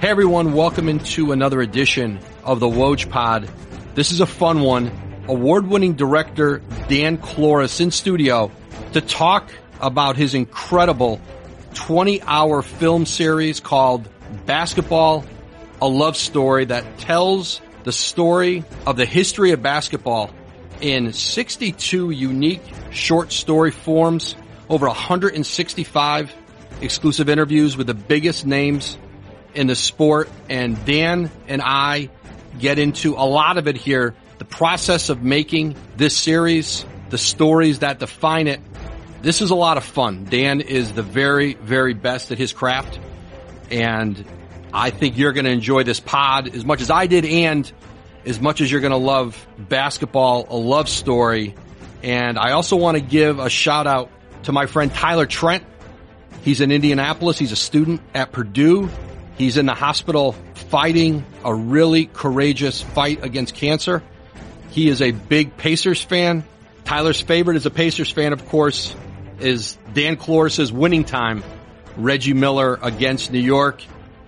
Hey everyone, welcome into another edition of the Woj Pod. This is a fun one. Award-winning director Dan Klores in studio to talk about his incredible 20-hour film series called Basketball, a Love Story that tells the story of the history of basketball in 62 unique short story forms, over 165 exclusive interviews with the biggest names in the sport. And Dan and I get into a lot of it here. The process of making this series, the stories that define it. This is a lot of fun. Dan is the very, very best at his craft. And I think you're going to enjoy this pod as much as I did and as much as you're going to love basketball, a love story. And I also want to give a shout out to my friend Tyler Trent. He's in Indianapolis. He's a student at Purdue. He's in the hospital fighting a really courageous fight against cancer. He is a big Pacers fan. Tyler's favorite as a Pacers fan, of course, is Dan Klores' winning time, Reggie Miller against New York.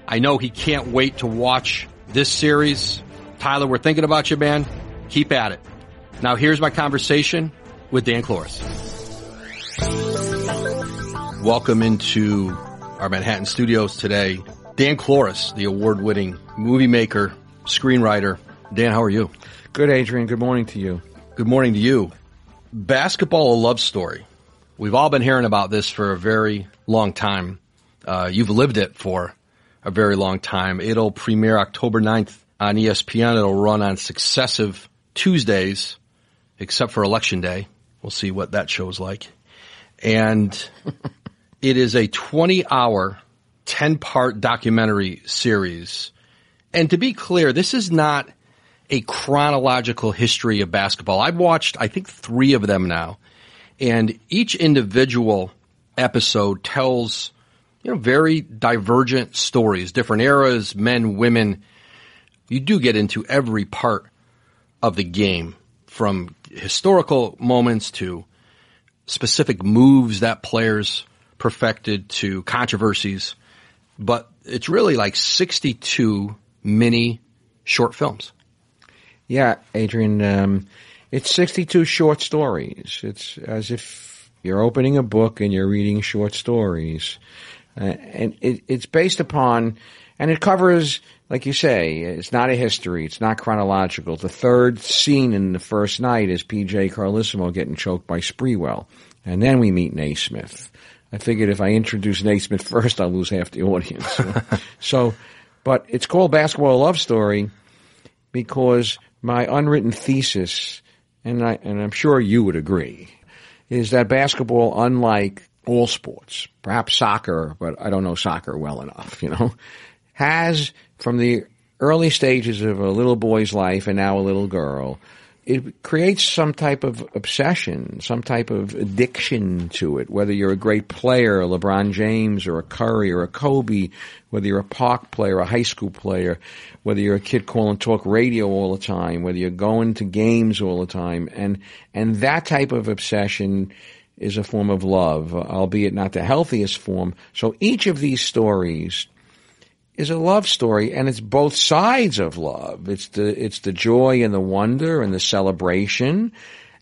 I know he can't wait to watch this series. Tyler, we're thinking about you, man. Keep at it. Now here's my conversation with Dan Klores. Welcome into our Manhattan studios today. Dan Klores, the award-winning movie maker, screenwriter. Dan, how are you? Good, Adrian. Good morning to you. Good morning to you. Basketball, a love story. We've all been hearing about this for a very long time. Uh, you've lived it for a very long time. It'll premiere October 9th on ESPN. It'll run on successive Tuesdays, except for election day. We'll see what that show's like. And it is a 20 hour, 10 part documentary series. And to be clear, this is not a chronological history of basketball. I've watched, I think, three of them now. And each individual episode tells, you know, very divergent stories, different eras, men, women. You do get into every part of the game from historical moments to specific moves that players perfected to controversies, but it's really like 62 mini short films. Yeah, Adrian, um, it's 62 short stories. It's as if you're opening a book and you're reading short stories. Uh, and it, it's based upon, and it covers, like you say, it's not a history. It's not chronological. The third scene in the first night is PJ Carlesimo getting choked by Sprewell. And then we meet Naismith. I figured if I introduce Naismith first, I'll lose half the audience. so, but it's called Basketball Love Story because my unwritten thesis, and I, and I'm sure you would agree, is that basketball, unlike all sports, perhaps soccer, but I don't know soccer well enough, you know, has from the early stages of a little boy's life and now a little girl, it creates some type of obsession, some type of addiction to it. Whether you're a great player, a LeBron James or a Curry or a Kobe, whether you're a park player, a high school player, whether you're a kid calling talk radio all the time, whether you're going to games all the time, and and that type of obsession is a form of love, albeit not the healthiest form. So each of these stories is a love story and it's both sides of love. It's the, it's the joy and the wonder and the celebration.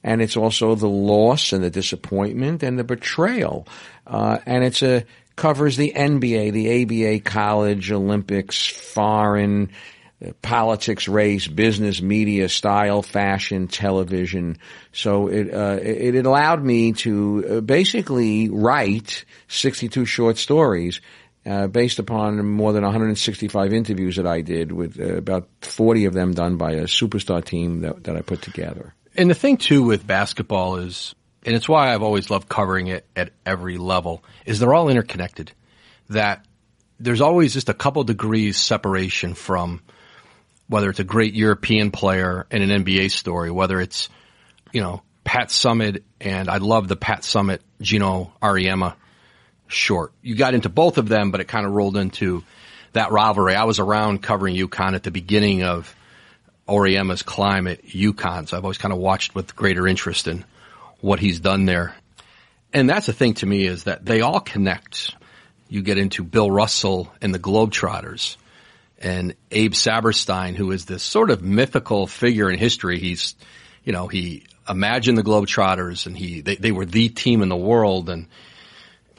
And it's also the loss and the disappointment and the betrayal. Uh, and it's a, covers the NBA, the ABA, college, Olympics, foreign, uh, politics, race, business, media, style, fashion, television. So it, uh, it, it allowed me to uh, basically write 62 short stories uh, based upon more than 165 interviews that I did with uh, about 40 of them done by a superstar team that, that I put together. And the thing too with basketball is, and it's why I've always loved covering it at every level, is they're all interconnected. That there's always just a couple degrees separation from whether it's a great European player and an NBA story, whether it's, you know, Pat Summitt, and I love the Pat Summitt Gino Auriemma short. You got into both of them, but it kind of rolled into that rivalry. I was around covering UConn at the beginning of Auriemma's climb at UConn, so I've always kind of watched with greater interest in what he's done there. And that's the thing to me is that they all connect. You get into Bill Russell and the Globetrotters and Abe Saperstein, who is this sort of mythical figure in history. He's, you know, he imagined the Globetrotters and he, they, they were the team in the world. And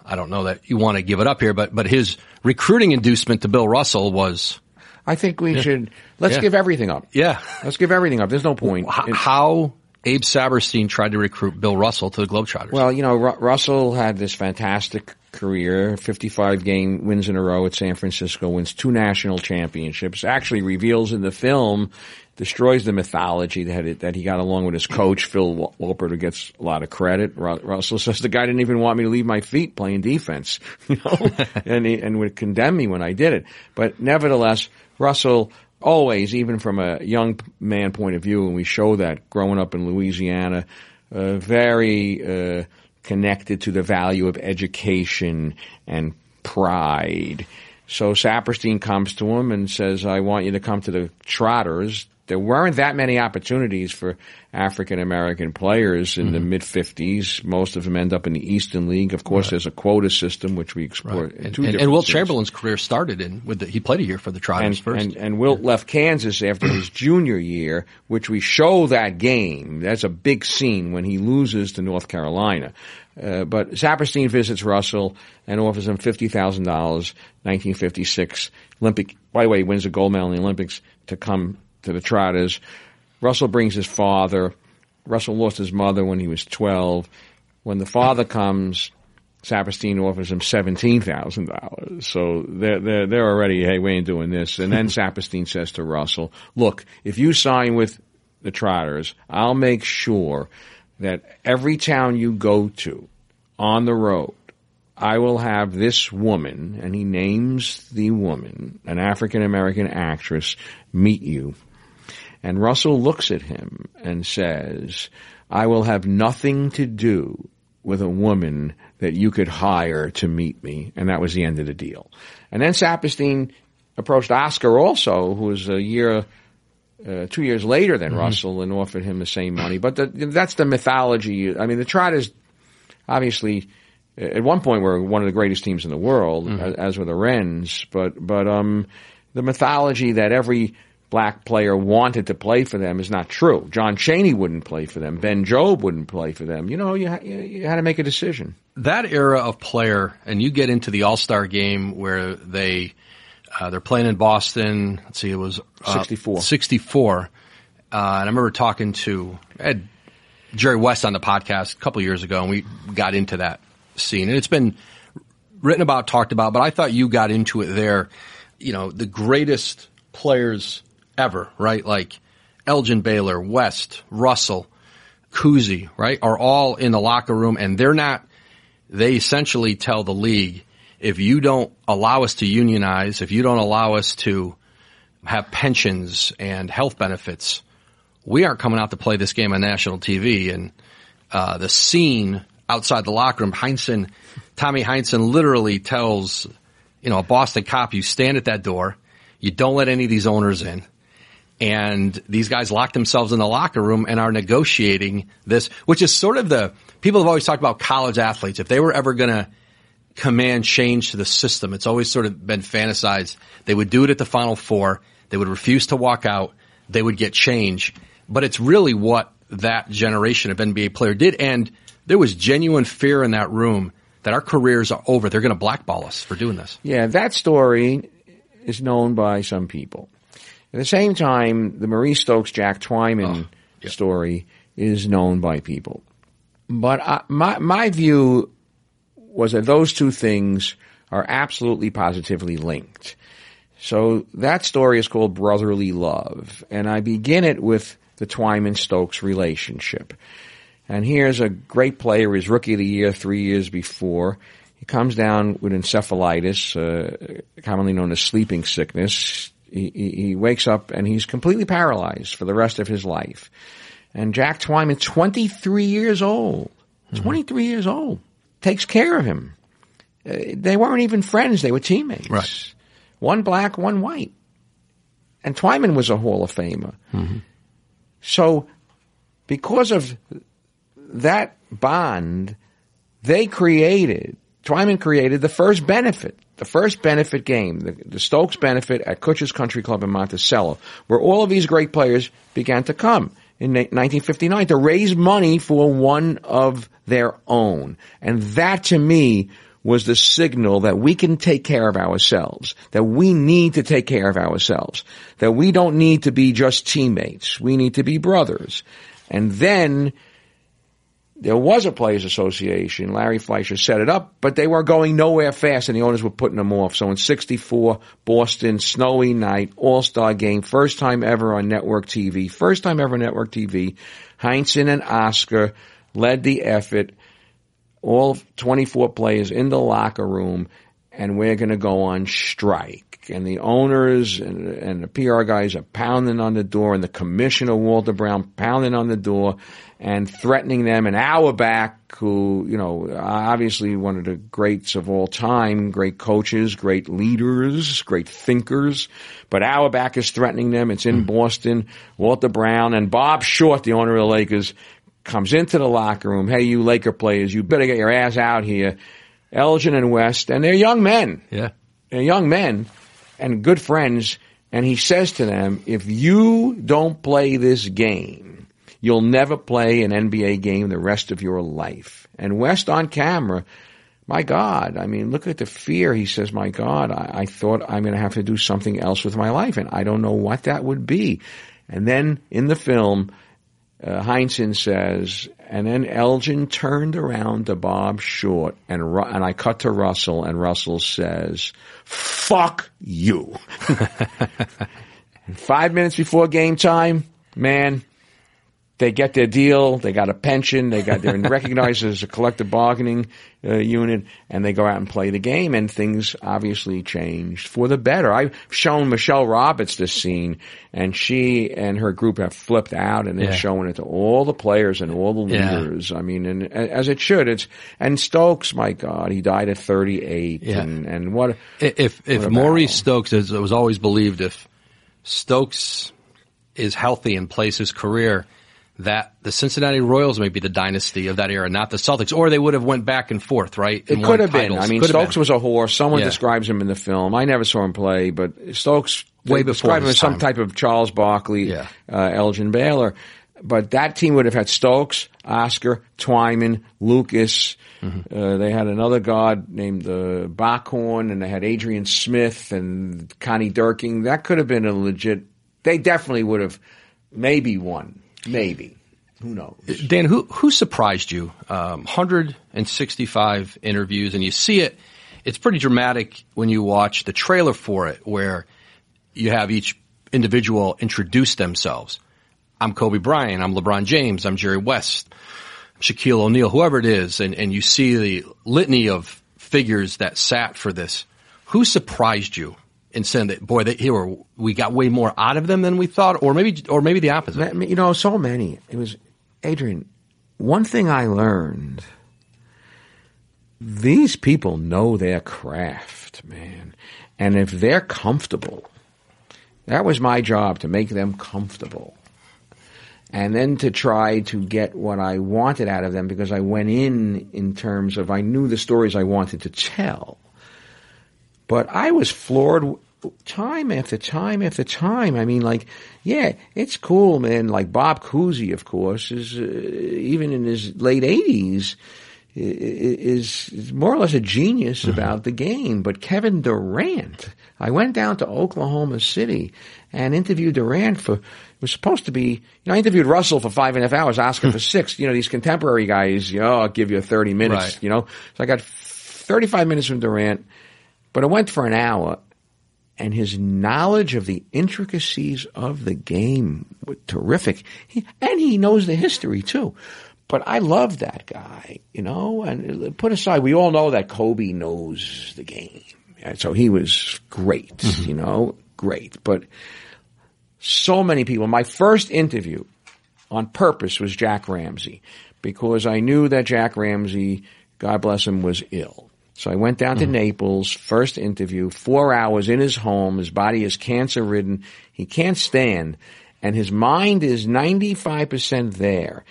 I don't know that you want to give it up here, but, but his recruiting inducement to Bill Russell was, I think we should, let's Yeah. give everything up. yeah, Let's give everything up. There's no point. H- in- how Abe Saperstein tried to recruit Bill Russell to the Globetrotters. Well, you know, Ru- Russell had this fantastic career, 55 game wins in a row at San Francisco, wins two national championships, actually reveals in the film, destroys the mythology that, it, that he got along with his coach, Phil Woolpert, who gets a lot of credit. Russell says the guy didn't even want me to leave my feet playing defense, you know, and, he, and would condemn me when I did it. But nevertheless, Russell always, even from a young man point of view, and we show that growing up in Louisiana, uh, very uh, connected to the value of education and pride. So Saperstein comes to him and says, I want you to come to the Trotters. There weren't that many opportunities for African American players in the mid 50s. Most of them end up in the Eastern League. Of course, there's a quota system, which we explore in and, and, and Wilt. Chamberlain's career started in with the, he played a year for the Trotters and, first. and and Wilt left Kansas after his junior year, which we show that game. That's a big scene when he loses to North Carolina. Uh, but Saperstein visits Russell and offers him fifty thousand dollars, nineteen fifty six Olympic. By the way, he wins a gold medal in the Olympics to come to the Trotters. Russell brings his father. Russell lost his mother when he was twelve. When the father comes, Saperstein offers him seventeen thousand dollars. So they're they're they're already hey we ain't doing this. And then Saperstein says to Russell, "Look, if you sign with the Trotters, I'll make sure that every town you go to on the road, I will have this woman." And he names the woman, an African American actress, meet you. And Russell looks at him and says, I will have nothing to do with a woman that you could hire to meet me. And that was the end of the deal. And then Saperstein approached Oscar also, who was a year, uh, two years later than Russell and offered him the same money. But the, that's the mythology. I mean, the Trotters obviously at one point were one of the greatest teams in the world, as, as were the Rens. But but um, the mythology that every black player wanted to play for them is not true. John Cheney wouldn't play for them. Ben Jobe wouldn't play for them. You know, you ha- you, had to make a decision. that era of player, and you get into the All Star game where they uh, they're playing in Boston. Let's see, it was uh, 64. 64. Uh, and I remember talking to I had Jerry West on the podcast a couple years ago, and we got into that scene. And it's been written about, talked about, but I thought you got into it there. You know, the greatest players ever, right? Like Elgin Baylor, West, Russell, Cousy, right, are all in the locker room, and they're not. They essentially tell the league, if you don't allow us to unionize, if you don't allow us to have pensions and health benefits, we aren't coming out to play this game on national TV. And uh, the scene outside the locker room, Heinsohn, Tommy Heinsohn literally tells, you know, a Boston cop, you stand at that door, you don't let any of these owners in. And these guys lock themselves in the locker room and are negotiating this, which is sort of the, people have always talked about college athletes. If they were ever going to command change to the system, it's always sort of been fantasized. They would do it at the final four. They would refuse to walk out. They would get change. But it's really what that generation of NBA player did. And there was genuine fear in that room that our careers are over. They're going to blackball us for doing this. Yeah, that story is known by some people. At the same time, the Maurice Stokes Jack Twyman yeah. story is known by people. But I, my my view was that those two things are absolutely positively linked. So that story is called Brotherly Love, and I begin it with the Twyman Stokes relationship. And here's a great player, his rookie of the year three years before. He comes down with encephalitis, uh, commonly known as sleeping sickness. He, he, wakes up and he's completely paralyzed for the rest of his life. And Jack Twyman, 23 years old, 23 years old, takes care of him. Uh, they weren't even friends; they were teammates. Right. One black, one white. And Twyman was a Hall of Famer. So, because of that bond, they created, Twyman created the first benefit the first benefit game, the, the Stokes benefit at Kutsher's Country Club in Monticello, where all of these great players began to come in 1959 to raise money for one of their own. And that to me was the signal that we can take care of ourselves, that we need to take care of ourselves, that we don't need to be just teammates. We need to be brothers. And then there was a players association. Larry Fleisher set it up, but they were going nowhere fast and the owners were putting them off. So in 64, Boston, snowy night, all-star game, first time ever on network TV, first time ever network TV. Heinsohn and Oscar led the effort, all 24 players in the locker room, and we're going to go on strike. And the owners and, and the PR guys are pounding on the door and the commissioner, Walter Brown, pounding on the door and threatening them. And Auerbach, who, you know, obviously one of the greats of all time, great coaches, great leaders, great thinkers. But Auerbach is threatening them. It's in hmm. Boston. Walter Brown and Bob Short, the owner of the Lakers, comes into the locker room. Hey, you Laker players, you better get your ass out here. Elgin and West, and they're young men. Yeah. They're young men and good friends. And he says to them, if you don't play this game, you'll never play an NBA game the rest of your life. And West on camera, my God, I mean, look at the fear. He says, my God, I, I thought I'm going to have to do something else with my life and I don't know what that would be. And then in the film, uh, says, and then Elgin turned around to Bob Short and and I cut to Russell and Russell says, "Fuck you." five minutes before game time, man, they get their deal. They got a pension. They got they're recognized as a collective bargaining uh, unit, and they go out and play the game. And things obviously changed for the better. I've shown Michelle Roberts this scene, and she and her group have flipped out, and they're Yeah. showing it to all the players and all the Yeah. leaders. I mean, and as it should. It's and Stokes, my God, he died at 38, Yeah. and and what If if What Maurice Stokes, as it was always believed, if Stokes is healthy and plays his career, that the Cincinnati Royals may be the dynasty of that era, not the Celtics, or they would have went back and forth, right? It could have been. I mean, Stokes was a horse. Someone Yeah. describes him in the film. I never saw him play, but Stokes Way before describe him as some type of Charles Barkley, Yeah. uh, Elgin Baylor. But that team would have had Stokes, Oscar, Twyman, Lucas. Mm-hmm. Uh, they had another guard named uh, Bockhorn, and they had Adrian Smith and Connie Dierking. That could have been a legit. They definitely would have maybe won. Maybe. Who knows? Dan, who who surprised you? Um, 165 interviews, and you see it. It's pretty dramatic when you watch the trailer for it, where you have each individual introduce themselves. I'm Kobe Bryant. I'm LeBron James. I'm Jerry West. Shaquille O'Neal. Whoever it is, and and you see the litany of figures that sat for this. Who surprised you in saying that? Boy, they, here we got way more out of them than we thought, or maybe or maybe the opposite. You know, so many. It was Adrian. One thing I learned: these people know their craft, man, and if they're comfortable, that was my job to make them comfortable, and then to try to get what I wanted out of them because I went in in terms of I knew the stories I wanted to tell. But I was floored time after time after time. I mean, like, yeah, it's cool, man. Like Bob Cousy, of course, is uh, even in his late eighties is, is more or less a genius about the game. But Kevin Durant, I went down to Oklahoma City and interviewed Durant for. It was supposed to be, you know, I interviewed Russell for five and a half hours, Oscar for six. You know, these contemporary guys, you know, I'll give you 30 minutes, Right. you know. So I got 35 minutes from Durant. But I went for an hour, and his knowledge of the intricacies of the game was terrific. He, and he knows the history too. But I love that guy, you know, and uh, put aside, we all know that Kobe knows the game. And so he was great, mm-hmm. you know, great. But so many people, my first interview on purpose was Jack Ramsay because I knew that Jack Ramsay, God bless him, was ill. So I went down to mm-hmm. Naples, first interview, four hours in his home. His body is cancer ridden. He can't stand and his mind is 95% there.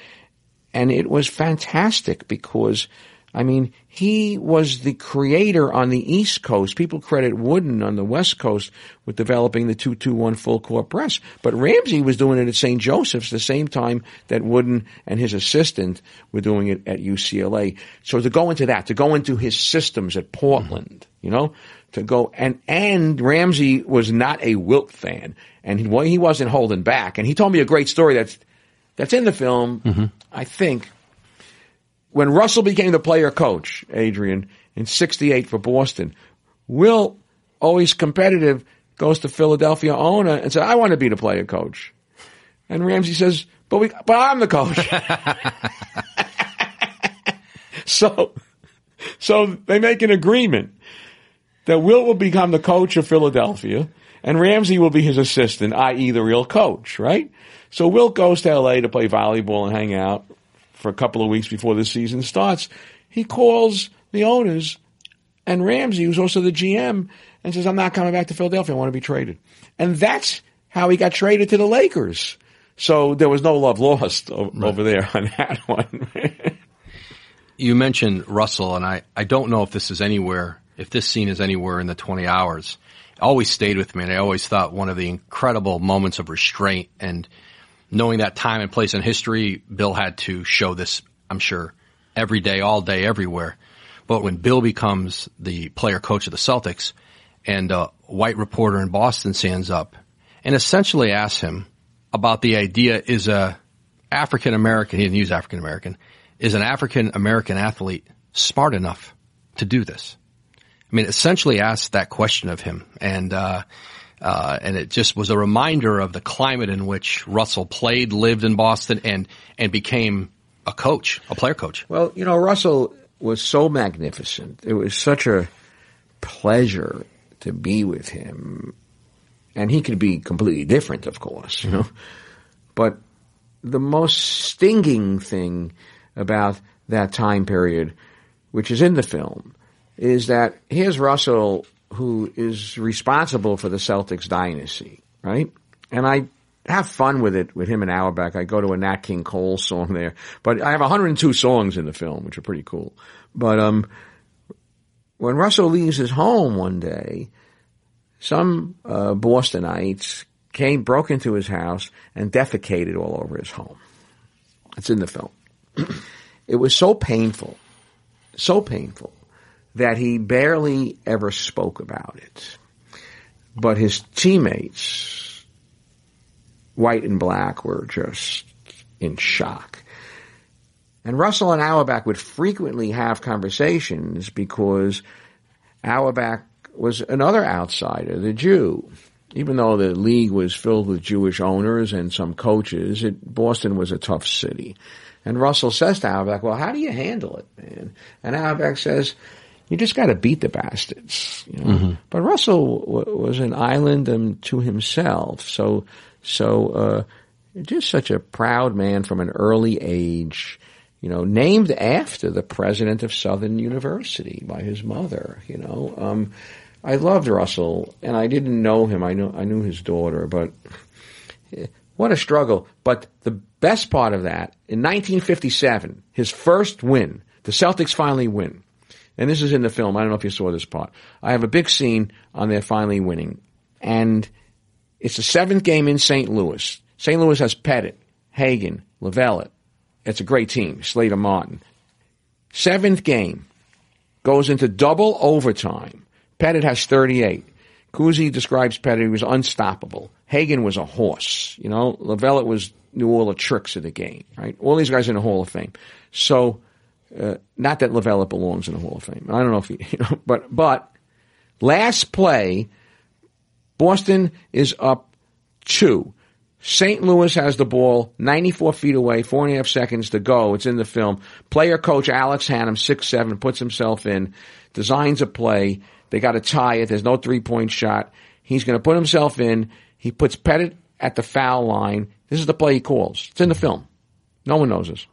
And it was fantastic because I mean, he was the creator on the East Coast. People credit Wooden on the West Coast with developing the 221 full court press. But Ramsay was doing it at St. Joseph's the same time that Wooden and his assistant were doing it at UCLA. So to go into that, to go into his systems at Portland, you know, to go and, and Ramsay was not a Wilt fan and he, he wasn't holding back. And he told me a great story that's, that's in the film, mm-hmm. I think when Russell became the player coach, Adrian, in 68 for Boston, Will, always competitive, goes to Philadelphia owner and says, I want to be the player coach. And Ramsay says, but we, but I'm the coach. so, so they make an agreement that Will will become the coach of Philadelphia and Ramsay will be his assistant, i.e. the real coach, right? So Will goes to LA to play volleyball and hang out for a couple of weeks before the season starts. He calls the owners and Ramsay, who's also the GM, and says, I'm not coming back to Philadelphia. I want to be traded. And that's how he got traded to the Lakers. So there was no love lost over, right. over there on that one. you mentioned Russell, and I, I don't know if this is anywhere, if this scene is anywhere in the 20 hours. It always stayed with me, and I always thought one of the incredible moments of restraint and – knowing that time and place in history, Bill had to show this, I'm sure, every day, all day, everywhere. But when Bill becomes the player coach of the Celtics and a white reporter in Boston stands up and essentially asks him about the idea is a African American, he didn't use African American, is an African American athlete smart enough to do this? I mean, essentially asked that question of him. And, uh, uh, and it just was a reminder of the climate in which Russell played, lived in Boston, and and became a coach, a player coach. Well, you know, Russell was so magnificent. It was such a pleasure to be with him, and he could be completely different, of course, you know. But the most stinging thing about that time period, which is in the film, is that here's Russell who is responsible for the Celtics dynasty, right? And I have fun with it with him and Auerbach. I go to a Nat King Cole song there, but I have 102 songs in the film, which are pretty cool. But um, when Russell leaves his home one day, some uh, Bostonites came, broke into his house, and defecated all over his home. It's in the film. it was so painful, so painful that he barely ever spoke about it. But his teammates, white and black, were just in shock. And Russell and Auerbach would frequently have conversations because Auerbach was another outsider, the Jew. Even though the league was filled with Jewish owners and some coaches, it, Boston was a tough city. And Russell says to Auerbach, well, how do you handle it, man? And Auerbach says, you just got to beat the bastards. You know? mm-hmm. But Russell w- was an island to himself, so so uh, just such a proud man from an early age. You know, named after the president of Southern University by his mother. You know, um, I loved Russell, and I didn't know him. I knew I knew his daughter, but eh, what a struggle. But the best part of that, in 1957, his first win, the Celtics finally win and this is in the film. I don't know if you saw this part. I have a big scene on their finally winning, and it's the seventh game in St. Louis. St. Louis has Pettit, Hagan, Lovellette. It's a great team. Slater Martin. Seventh game goes into double overtime. Pettit has 38. Cousy describes Pettit, he was unstoppable. Hagan was a horse. You know, Lovellette was knew all the tricks of the game, right? All these guys in the Hall of Fame. So uh, not that Lovellette belongs in the Hall of Fame. I don't know if he, you know, but but last play, Boston is up two. St. Louis has the ball 94 feet away, four and a half seconds to go. It's in the film. Player coach Alex Hannum, six seven, puts himself in, designs a play. They got to tie it. There's no three point shot. He's going to put himself in. He puts Pettit at the foul line. This is the play he calls. It's in the film. No one knows this.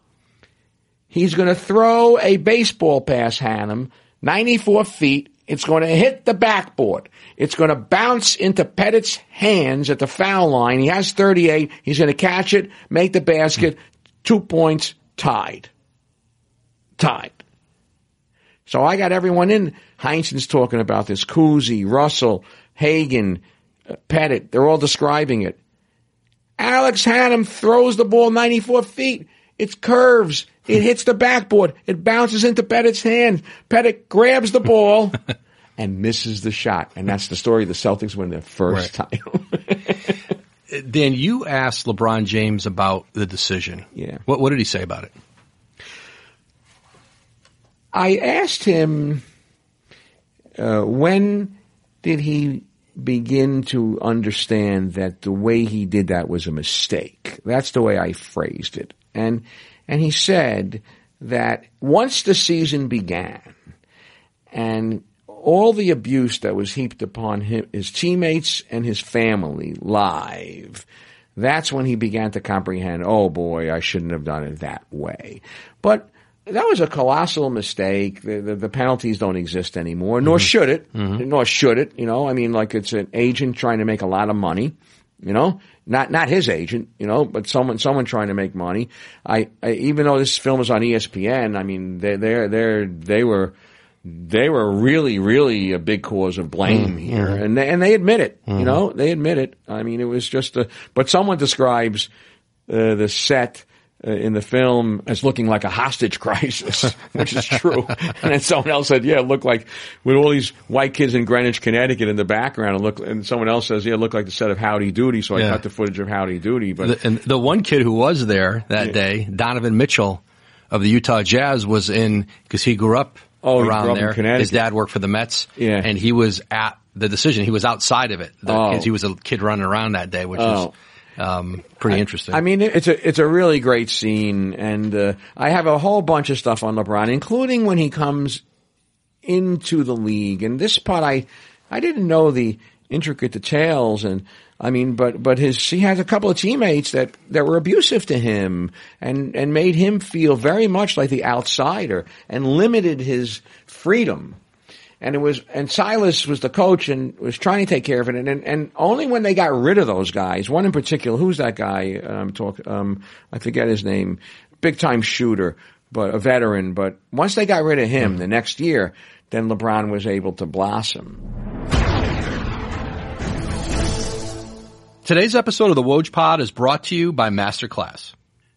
He's going to throw a baseball pass at him, 94 feet. It's going to hit the backboard. It's going to bounce into Pettit's hands at the foul line. He has 38. He's going to catch it, make the basket. Two points, tied. Tied. So I got everyone in. Heinsohn's talking about this. Cousy, Russell, Hagan, uh, Pettit. They're all describing it. Alex Hannum throws the ball 94 feet. It's curves. It hits the backboard. It bounces into Pettit's hand. Pettitte grabs the ball and misses the shot. And that's the story. The Celtics win their first Right. title. Dan, you asked LeBron James about the decision. Yeah. What, what did he say about it? I asked him uh, when did he begin to understand that the way he did that was a mistake. That's the way I phrased it, and and he said that once the season began, and all the abuse that was heaped upon him, his teammates and his family live. That's when he began to comprehend, oh boy, I shouldn't have done it that way. But that was a colossal mistake. The, the, the penalties don't exist anymore, nor mm-hmm. should it. Mm-hmm. Nor should it. You know, I mean, like it's an agent trying to make a lot of money. You know, not not his agent. You know, but someone someone trying to make money. I, I even though this film is on ESPN, I mean, they they they they were they were really, really a big cause of blame here, and they, and they admit it. You know, they admit it. I mean, it was just a. But someone describes uh, the set Uh, in the film as looking like a hostage crisis, which is true. and then someone else said, "Yeah, it looked like with all these white kids in Greenwich, Connecticut, in the background." It looked, and someone else says, "Yeah, it looked like the set of Howdy Doody." So I Yeah. cut the footage of Howdy Doody, but The, and the one kid who was there that day, Donovan Mitchell of the Utah Jazz, was in because he grew up Oh, around grew up there. His dad worked for the Mets, Yeah. and he was at the decision. He was outside of it. The Oh. kids, he was a kid running around that day, which Oh. was um, pretty interesting. I mean, it's a it's a really great scene, and uh, I have a whole bunch of stuff on LeBron, including when he comes into the league. And this part, I I didn't know the intricate details, and I mean, but but his he has a couple of teammates that that were abusive to him, and and made him feel very much like the outsider, and limited his freedom and it was and Silas was the coach and was trying to take care of it. And and, and only when they got rid of those guys one in particular who's that guy um talk um I forget his name big time shooter but a veteran. But once they got rid of him the next year then LeBron was able to blossom. Today's episode of the Woj Pod is brought to you by Masterclass.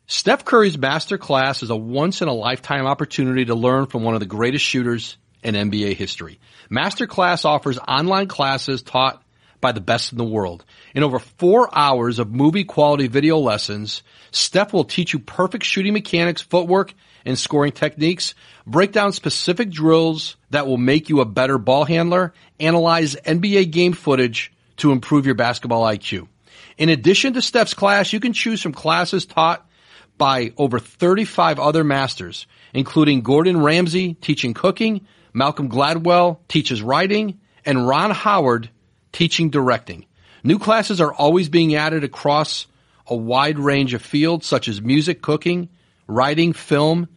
Steph Curry's Masterclass is a once in a lifetime opportunity to learn from one of the greatest shooters in NBA history. Masterclass offers online classes taught by the best in the world. In over four hours of movie quality video lessons, Steph will teach you perfect shooting mechanics, footwork, and scoring techniques, break down specific drills that will make you a better ball handler, analyze NBA game footage to improve your basketball IQ. In addition to Steph's class, you can choose from classes taught by over 35 other masters, including Gordon Ramsay teaching cooking, Malcolm Gladwell teaches writing, and Ron Howard teaching directing. New classes are always being added across a wide range of fields such as music, cooking, writing, film,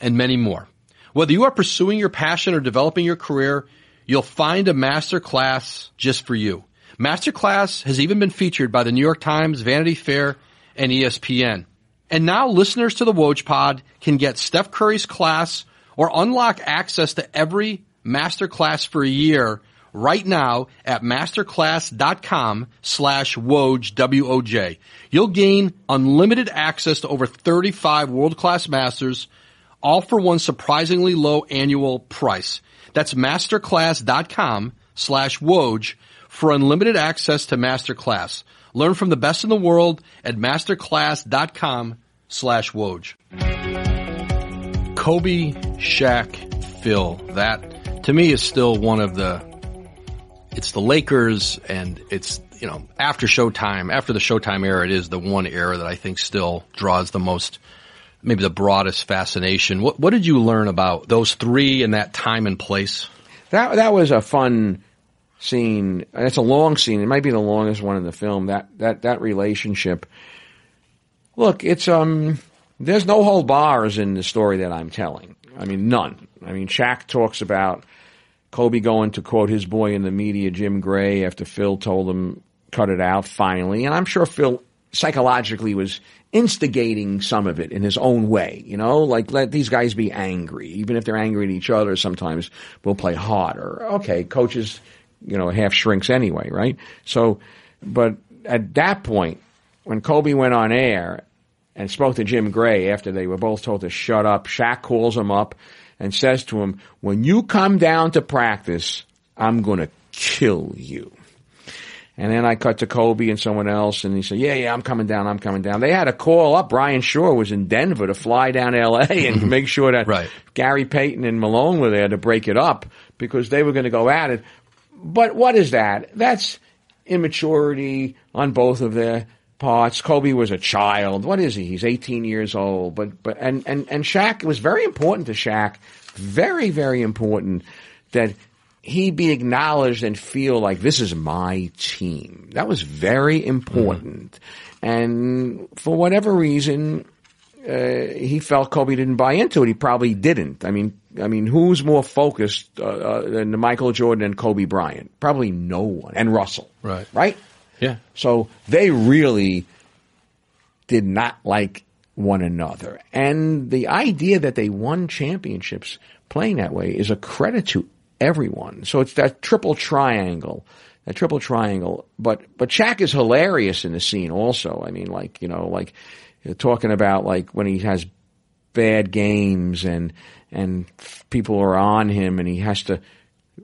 and many more. Whether you are pursuing your passion or developing your career, you'll find a master class just for you. Masterclass has even been featured by the New York Times, Vanity Fair, and ESPN. And now listeners to the Woj Pod can get Steph Curry's class or unlock access to every masterclass for a year right now at masterclass.com slash Woj, W-O-J. You'll gain unlimited access to over 35 world-class masters, all for one surprisingly low annual price. That's masterclass.com slash Woj for unlimited access to Masterclass. Learn from the best in the world at masterclass.com slash Woj. Kobe, Shaq, Phil. That to me is still one of the. It's the Lakers, and it's you know after Showtime, after the Showtime era, it is the one era that I think still draws the most, maybe the broadest fascination. What what did you learn about those three in that time and place? that that was a fun scene. It's a long scene. It might be the longest one in the film. That that that relationship. Look, it's um. There's no hold bars in the story that I'm telling. I mean, none. I mean, Shaq talks about Kobe going to quote his boy in the media, Jim Gray, after Phil told him cut it out finally, and I'm sure Phil psychologically was instigating some of it in his own way, you know, like let these guys be angry, even if they're angry at each other. Sometimes we'll play harder. Okay, coaches, you know, half shrinks anyway, right? So, but at that point, when Kobe went on air and spoke to Jim Gray after they were both told to shut up, Shaq calls him up and says to him, when you come down to practice, I'm going to kill you. And then I cut to Kobe and someone else, and he said, "Yeah, yeah, I'm coming down. I'm coming down." They had to call up. Brian Shaw was in Denver to fly down to L.A. and mm-hmm. make sure that Right. Gary Payton and Malone were there to break it up because they were going to go at it. But what is that? That's immaturity on both of their parts. Kobe was a child. What is he? He's 18 years old. But but and and and Shaq it was very important to Shaq, very very important that he be acknowledged and feel like this is my team. That was very important. And for whatever reason, uh, he felt Kobe didn't buy into it. He probably didn't. I mean, I mean, who's more focused uh, uh, than Michael Jordan and Kobe Bryant? Probably no one. And Russell, Right. Right. Yeah. So they really did not like one another. And the idea that they won championships playing that way is a credit to everyone. So it's that triple triangle, that triple triangle. But, but Shaq is hilarious in the scene also. I mean, like, you know, like talking about like when he has bad games and, and people are on him and he has to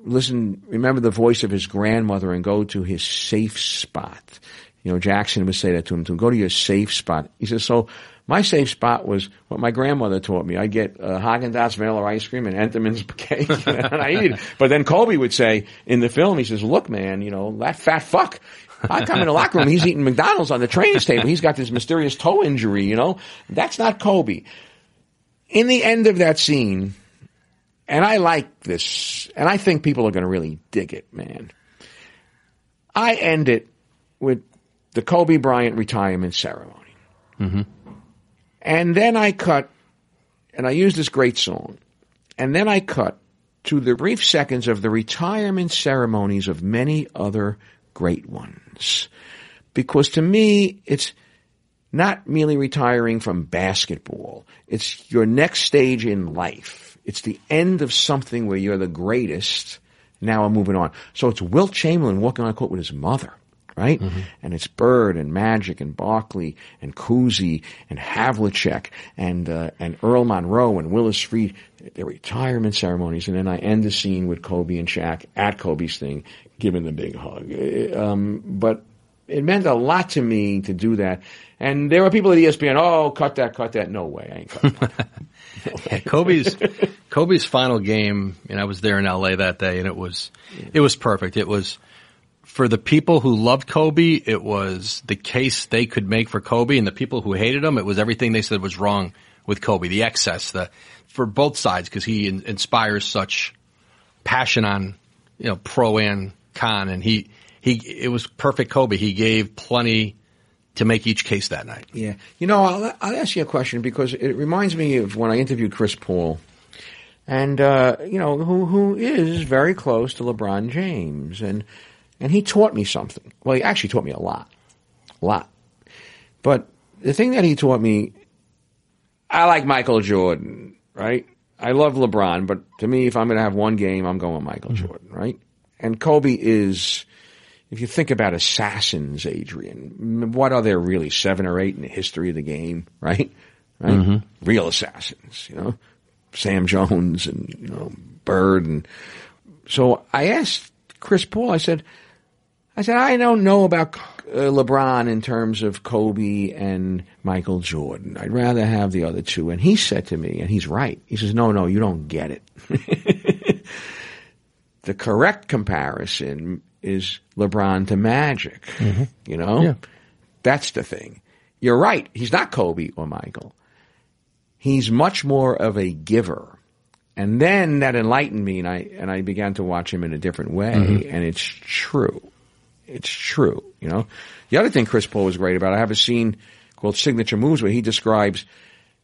listen, remember the voice of his grandmother and go to his safe spot. You know, Jackson would say that to him, to go to your safe spot. He says, so my safe spot was what my grandmother taught me. I get uh, Haagen-Dazs vanilla ice cream and Entenmann's cake, and I eat it. But then Kobe would say in the film, he says, look, man, you know, that fat fuck, I come in the locker room, he's eating McDonald's on the training table. He's got this mysterious toe injury, you know. That's not Kobe. In the end of that scene, and I like this, and I think people are going to really dig it, man. I end it with the Kobe Bryant retirement ceremony. Mm-hmm. And then I cut, and I use this great song, and then I cut to the brief seconds of the retirement ceremonies of many other great ones. Because to me, it's not merely retiring from basketball. It's your next stage in life. It's the end of something where you're the greatest. Now I'm moving on. So it's Wilt Chamberlain walking on court with his mother, right? And it's Bird and Magic and Barkley and Cousy and Havlicek and uh, and Earl Monroe and Willis Reed. Their retirement ceremonies, and then I end the scene with Kobe and Shaq at Kobe's thing, giving the big hug. Uh, Um, but it meant a lot to me to do that. And there were people at ESPN, oh, cut that, cut that. No way, I ain't cutting that. Kobe's Kobe's final game, and I was there in LA that day, and it was it was perfect. It was for the people who loved Kobe, it was the case they could make for Kobe, and the people who hated him, it was everything they said was wrong with Kobe, the excess, the for both sides, because he in, inspires such passion on you know pro and con, and he he it was perfect Kobe. He gave plenty to make each case that night. Yeah. You know, I'll, I'll ask you a question because it reminds me of when I interviewed Chris Paul. And, uh, you know, who, who is very close to LeBron James. And, and he taught me something. Well, he actually taught me a lot. A lot. But the thing that he taught me, I like Michael Jordan, right? I love LeBron, but to me, if I'm going to have one game, I'm going with Michael Jordan, right? And Kobe is, if you think about assassins, Adrian, what are there really? Seven or eight in the history of the game, right? Right? Real assassins, you know? Sam Jones and, you know, Bird. And so I asked Chris Paul, I said, I said, I don't know about uh, LeBron in terms of Kobe and Michael Jordan. I'd rather have the other two. And he said to me, and he's right. He says, no, no, you don't get it. the correct comparison is LeBron to Magic. Mm-hmm. You know? Yeah. That's the thing. You're right. He's not Kobe or Michael. He's much more of a giver. And then that enlightened me and I, and I began to watch him in a different way. Mm-hmm. And it's true. It's true. You know, the other thing Chris Paul was great about, I have a scene called Signature Moves where he describes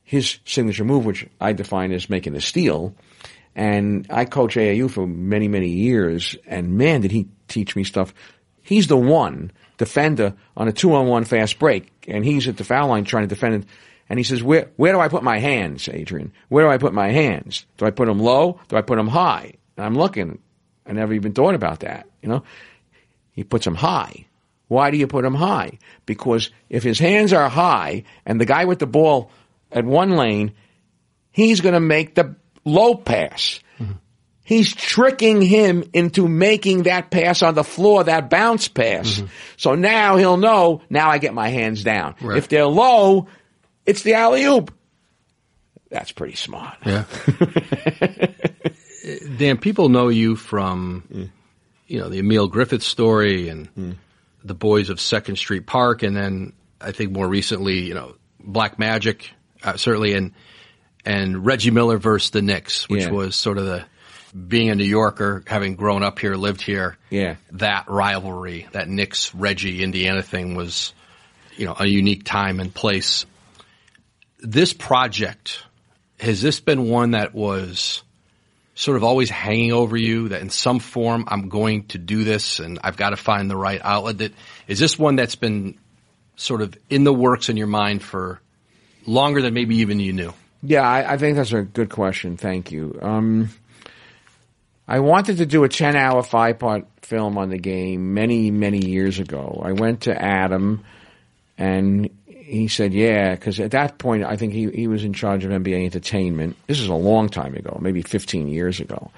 his signature move, which I define as making a steal. And I coach AAU for many, many years. And man, did he teach me stuff. he's the one defender on a two on one fast break, and he's at the foul line trying to defend it. And he says, where, where do I put my hands, Adrian? Where do I put my hands? Do I put them low? Do I put them high? And I'm looking. I never even thought about that, you know? He puts them high. Why do you put them high? Because if his hands are high and the guy with the ball at one lane, he's going to make the low pass. He's tricking him into making that pass on the floor, that bounce pass. Mm-hmm. So now he'll know, now I get my hands down. Right. If they're low, it's the alley oop. That's pretty smart. Yeah. Dan, people know you from, mm. you know, the Emil Griffith story and mm. the boys of Second Street Park, and then I think more recently, you know, Black Magic, uh, certainly, and and Reggie Miller versus the Knicks, which yeah. was sort of the being a New Yorker, having grown up here, lived here. Yeah, that rivalry, that Knicks Reggie Indiana thing was, you know, a unique time and place this project, has this been one that was sort of always hanging over you that in some form I'm going to do this and I've got to find the right outlet that is this one that's been sort of in the works in your mind for longer than maybe even you knew? Yeah, I, I think that's a good question. Thank you. Um, I wanted to do a 10 hour five part film on the game many, many years ago. I went to Adam and he said, yeah, because at that point, I think he, he was in charge of NBA Entertainment. This is a long time ago, maybe 15 years ago.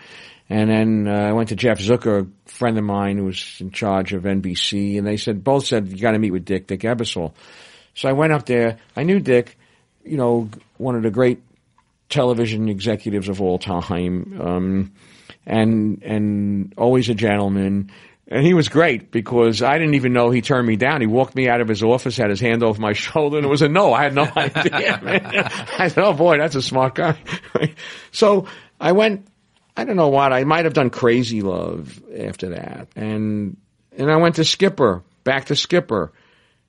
And then uh, I went to Jeff Zucker, a friend of mine who was in charge of NBC, and they said, both said, you got to meet with Dick, Dick Ebersol. So I went up there. I knew Dick, you know, one of the great television executives of all time, um, and, and always a gentleman. And he was great because I didn't even know he turned me down. He walked me out of his office, had his hand over my shoulder, and it was a no. I had no idea. I said, "Oh boy, that's a smart guy." so I went. I don't know what I might have done. Crazy Love after that, and and I went to Skipper, back to Skipper,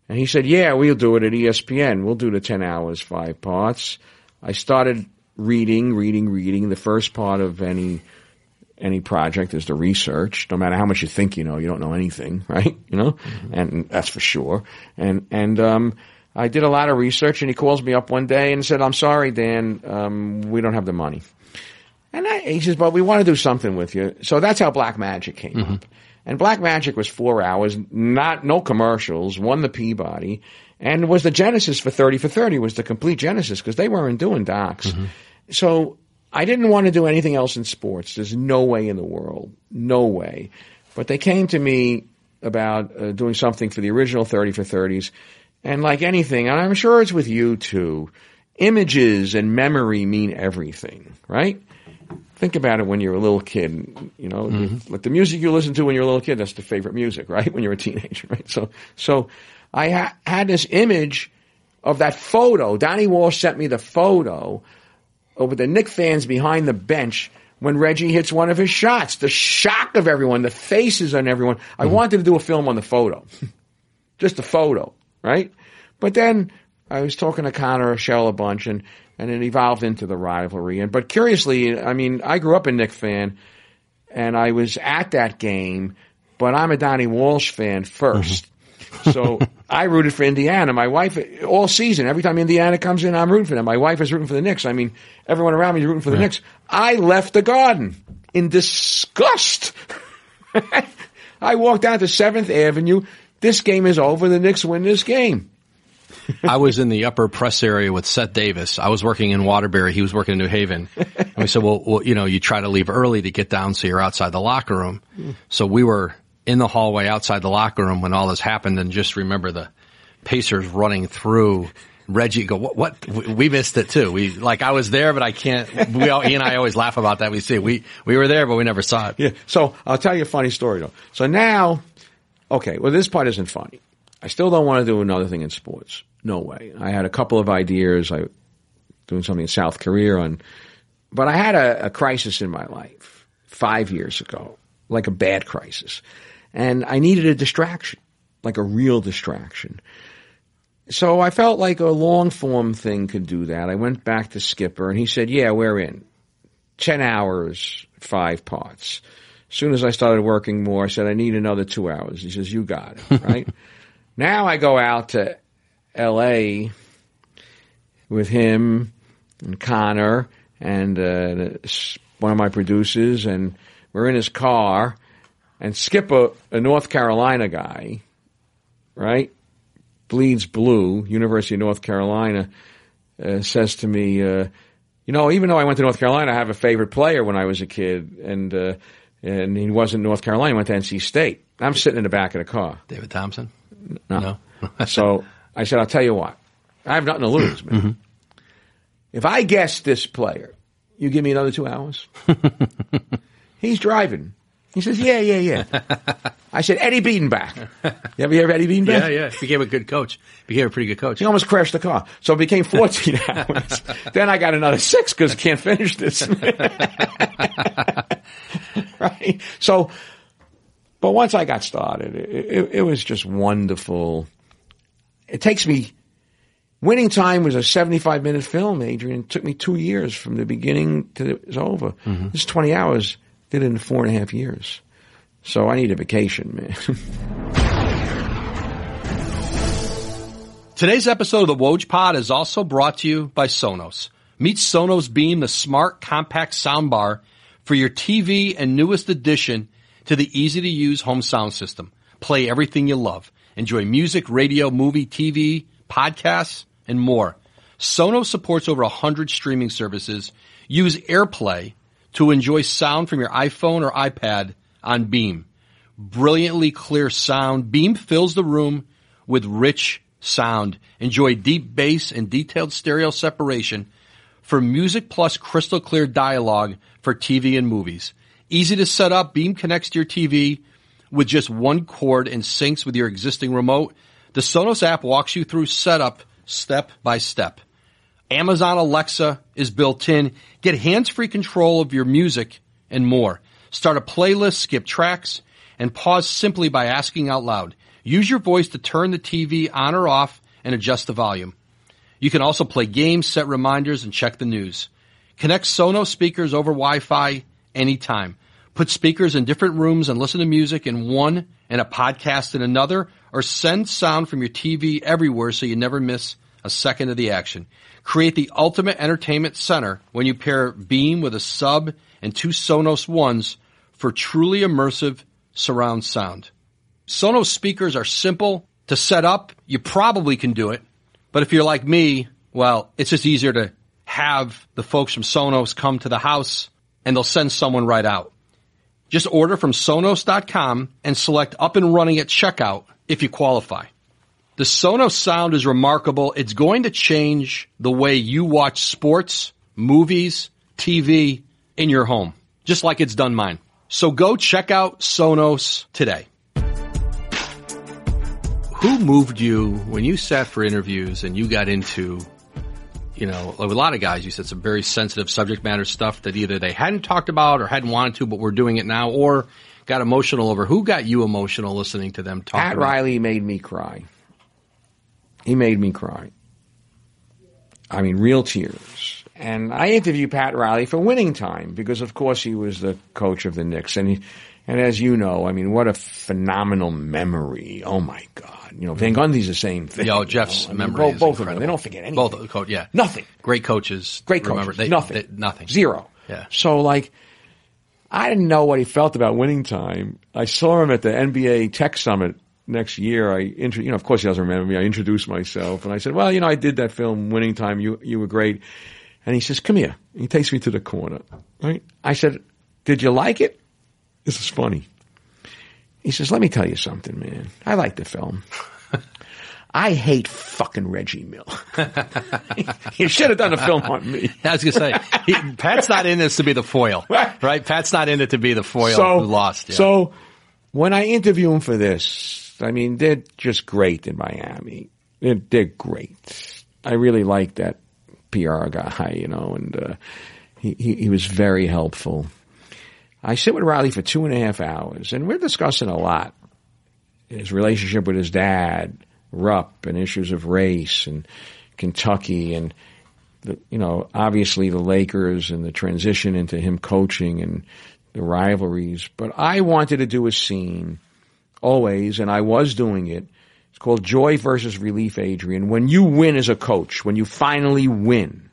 and he said, "Yeah, we'll do it at ESPN. We'll do the ten hours, five parts." I started reading, reading, reading the first part of any any project is the research. No matter how much you think you know, you don't know anything, right? You know, mm-hmm. and that's for sure. And and um, I did a lot of research, and he calls me up one day and said, "I'm sorry, Dan, um, we don't have the money." And I, he says, "But we want to do something with you." So that's how Black Magic came mm-hmm. up. And Black Magic was four hours, not no commercials, won the Peabody, and was the genesis for Thirty for Thirty. Was the complete genesis because they weren't doing docs. Mm-hmm. So I didn't want to do anything else in sports. There's no way in the world. No way. But they came to me about uh, doing something for the original 30 for 30s. And like anything, and I'm sure it's with you too, images and memory mean everything, right? Think about it when you're a little kid, you know, mm-hmm. like the music you listen to when you're a little kid, that's the favorite music, right? When you're a teenager, right? So, so I ha- had this image of that photo. Donnie Walsh sent me the photo over the Knick fans behind the bench when Reggie hits one of his shots. The shock of everyone, the faces on everyone. I mm-hmm. wanted to do a film on the photo. Just a photo, right? But then I was talking to Connor Schell a bunch and, and it evolved into the rivalry. And, but curiously, I mean, I grew up a Knick fan and I was at that game, but I'm a Donnie Walsh fan 1st mm-hmm. So I rooted for Indiana. My wife, all season, every time Indiana comes in, I'm rooting for them. My wife is rooting for the Knicks. I mean, everyone around me is rooting for the right. Knicks. I left the garden in disgust. I walked down to 7th Avenue. This game is over. The Knicks win this game. I was in the upper press area with Seth Davis. I was working in Waterbury. He was working in New Haven. And we said, well, well, you know, you try to leave early to get down so you're outside the locker room. Mm. So we were in the hallway outside the locker room when all this happened and just remember the Pacers running through Reggie go, what, what, we missed it too. We, like I was there, but I can't, we all, he and I always laugh about that. We see, we, we were there, but we never saw it. Yeah. So I'll tell you a funny story though. So now, okay, well this part isn't funny. I still don't want to do another thing in sports. No way. I had a couple of ideas. I, doing something in South Korea on, but I had a, a crisis in my life five years ago, like a bad crisis. And I needed a distraction, like a real distraction. So I felt like a long form thing could do that. I went back to Skipper and he said, yeah, we're in. 10 hours, five parts. As soon as I started working more, I said, I need another two hours. He says, you got it, right? now I go out to L.A. with him and Connor and uh, one of my producers, and we're in his car, and Skip, a, a North Carolina guy, right, bleeds blue, University of North Carolina, uh, says to me, uh, you know, even though I went to North Carolina, I have a favorite player when I was a kid, and uh, and he wasn't North Carolina, he went to NC State. I'm sitting in the back of the car. David Thompson? No. no. so I said, I'll tell you what, I have nothing to lose, man. Mm-hmm. If I guess this player, you give me another two hours? He's driving. He says, yeah, yeah, yeah. I said, Eddie Biedenbach. You ever hear of Eddie Biedenbach? Yeah, yeah. Became a good coach. Became a pretty good coach. He almost crashed the car. So it became 14 hours. then I got another six because I can't finish this. right? So, but once I got started, it, it, it was just wonderful. It takes me Winning Time was a 75 minute film, Adrian. It took me two years from the beginning to it was over. Mm-hmm. This 20 hours. Did it in four and a half years. So I need a vacation, man. Today's episode of the Woj Pod is also brought to you by Sonos. Meet Sonos Beam, the smart, compact soundbar for your TV and newest addition to the easy to use home sound system. Play everything you love. Enjoy music, radio, movie, TV, podcasts, and more. Sonos supports over 100 streaming services. Use AirPlay to enjoy sound from your iPhone or iPad on Beam. Brilliantly clear sound. Beam fills the room with rich sound. Enjoy deep bass and detailed stereo separation for music plus crystal clear dialogue for TV and movies. Easy to set up. Beam connects to your TV with just one cord and syncs with your existing remote. The Sonos app walks you through setup step by step. Amazon Alexa is built in. Get hands-free control of your music and more. Start a playlist, skip tracks, and pause simply by asking out loud. Use your voice to turn the TV on or off and adjust the volume. You can also play games, set reminders, and check the news. Connect Sonos speakers over Wi-Fi anytime. Put speakers in different rooms and listen to music in one and a podcast in another, or send sound from your TV everywhere so you never miss a second of the action. Create the ultimate entertainment center when you pair Beam with a sub and two Sonos Ones for truly immersive surround sound. Sonos speakers are simple to set up. You probably can do it. But if you're like me, well, it's just easier to have the folks from Sonos come to the house and they'll send someone right out. Just order from Sonos.com and select up and running at checkout if you qualify. The Sonos sound is remarkable. It's going to change the way you watch sports, movies, TV in your home, just like it's done mine. So go check out Sonos today. Who moved you when you sat for interviews and you got into, you know, a lot of guys, you said some very sensitive subject matter stuff that either they hadn't talked about or hadn't wanted to, but we're doing it now, or got emotional over. Who got you emotional listening to them talk? Pat? Riley made me cry. He made me cry. I mean, real tears. And I interviewed Pat Riley for Winning Time because, of course, he was the coach of the Knicks. And he, and as you know, I mean, what a phenomenal memory. Oh my God. You know, Van Gundy's the same thing. Yo, oh, Jeff's you know? memory I mean, both, both of them. They don't forget anything. Both, co- yeah. Nothing. Great coaches. Great remember, coaches. They, nothing. They, nothing. Zero. Yeah. So like, I didn't know what he felt about winning time. I saw him at the NBA Tech Summit next year, I, you know, of course he doesn't remember me. I introduced myself and I said, well, you know, I did that film Winning Time. You, you were great. And he says, come here. He takes me to the corner, right? I said, did you like it? This is funny. He says, let me tell you something, man. I like the film. I hate fucking Reggie Mill. you should have done a film on me. I was going to say, he, Pat's not in this to be the foil, right? Pat's not in it to be the foil so, who lost. Yeah. So when I interview him for this, I mean, they're just great in Miami. They're, they're great. I really like that PR guy, you know, and uh, he, he, he was very helpful. I sit with Riley for two and a half hours, and we're discussing a lot. His relationship with his dad, Rupp, and issues of race and Kentucky, and the, you know, obviously the Lakers and the transition into him coaching and the rivalries. But I wanted to do a scene always, and I was doing it. It's called Joy versus Relief, Adrian. When you win as a coach, when you finally win,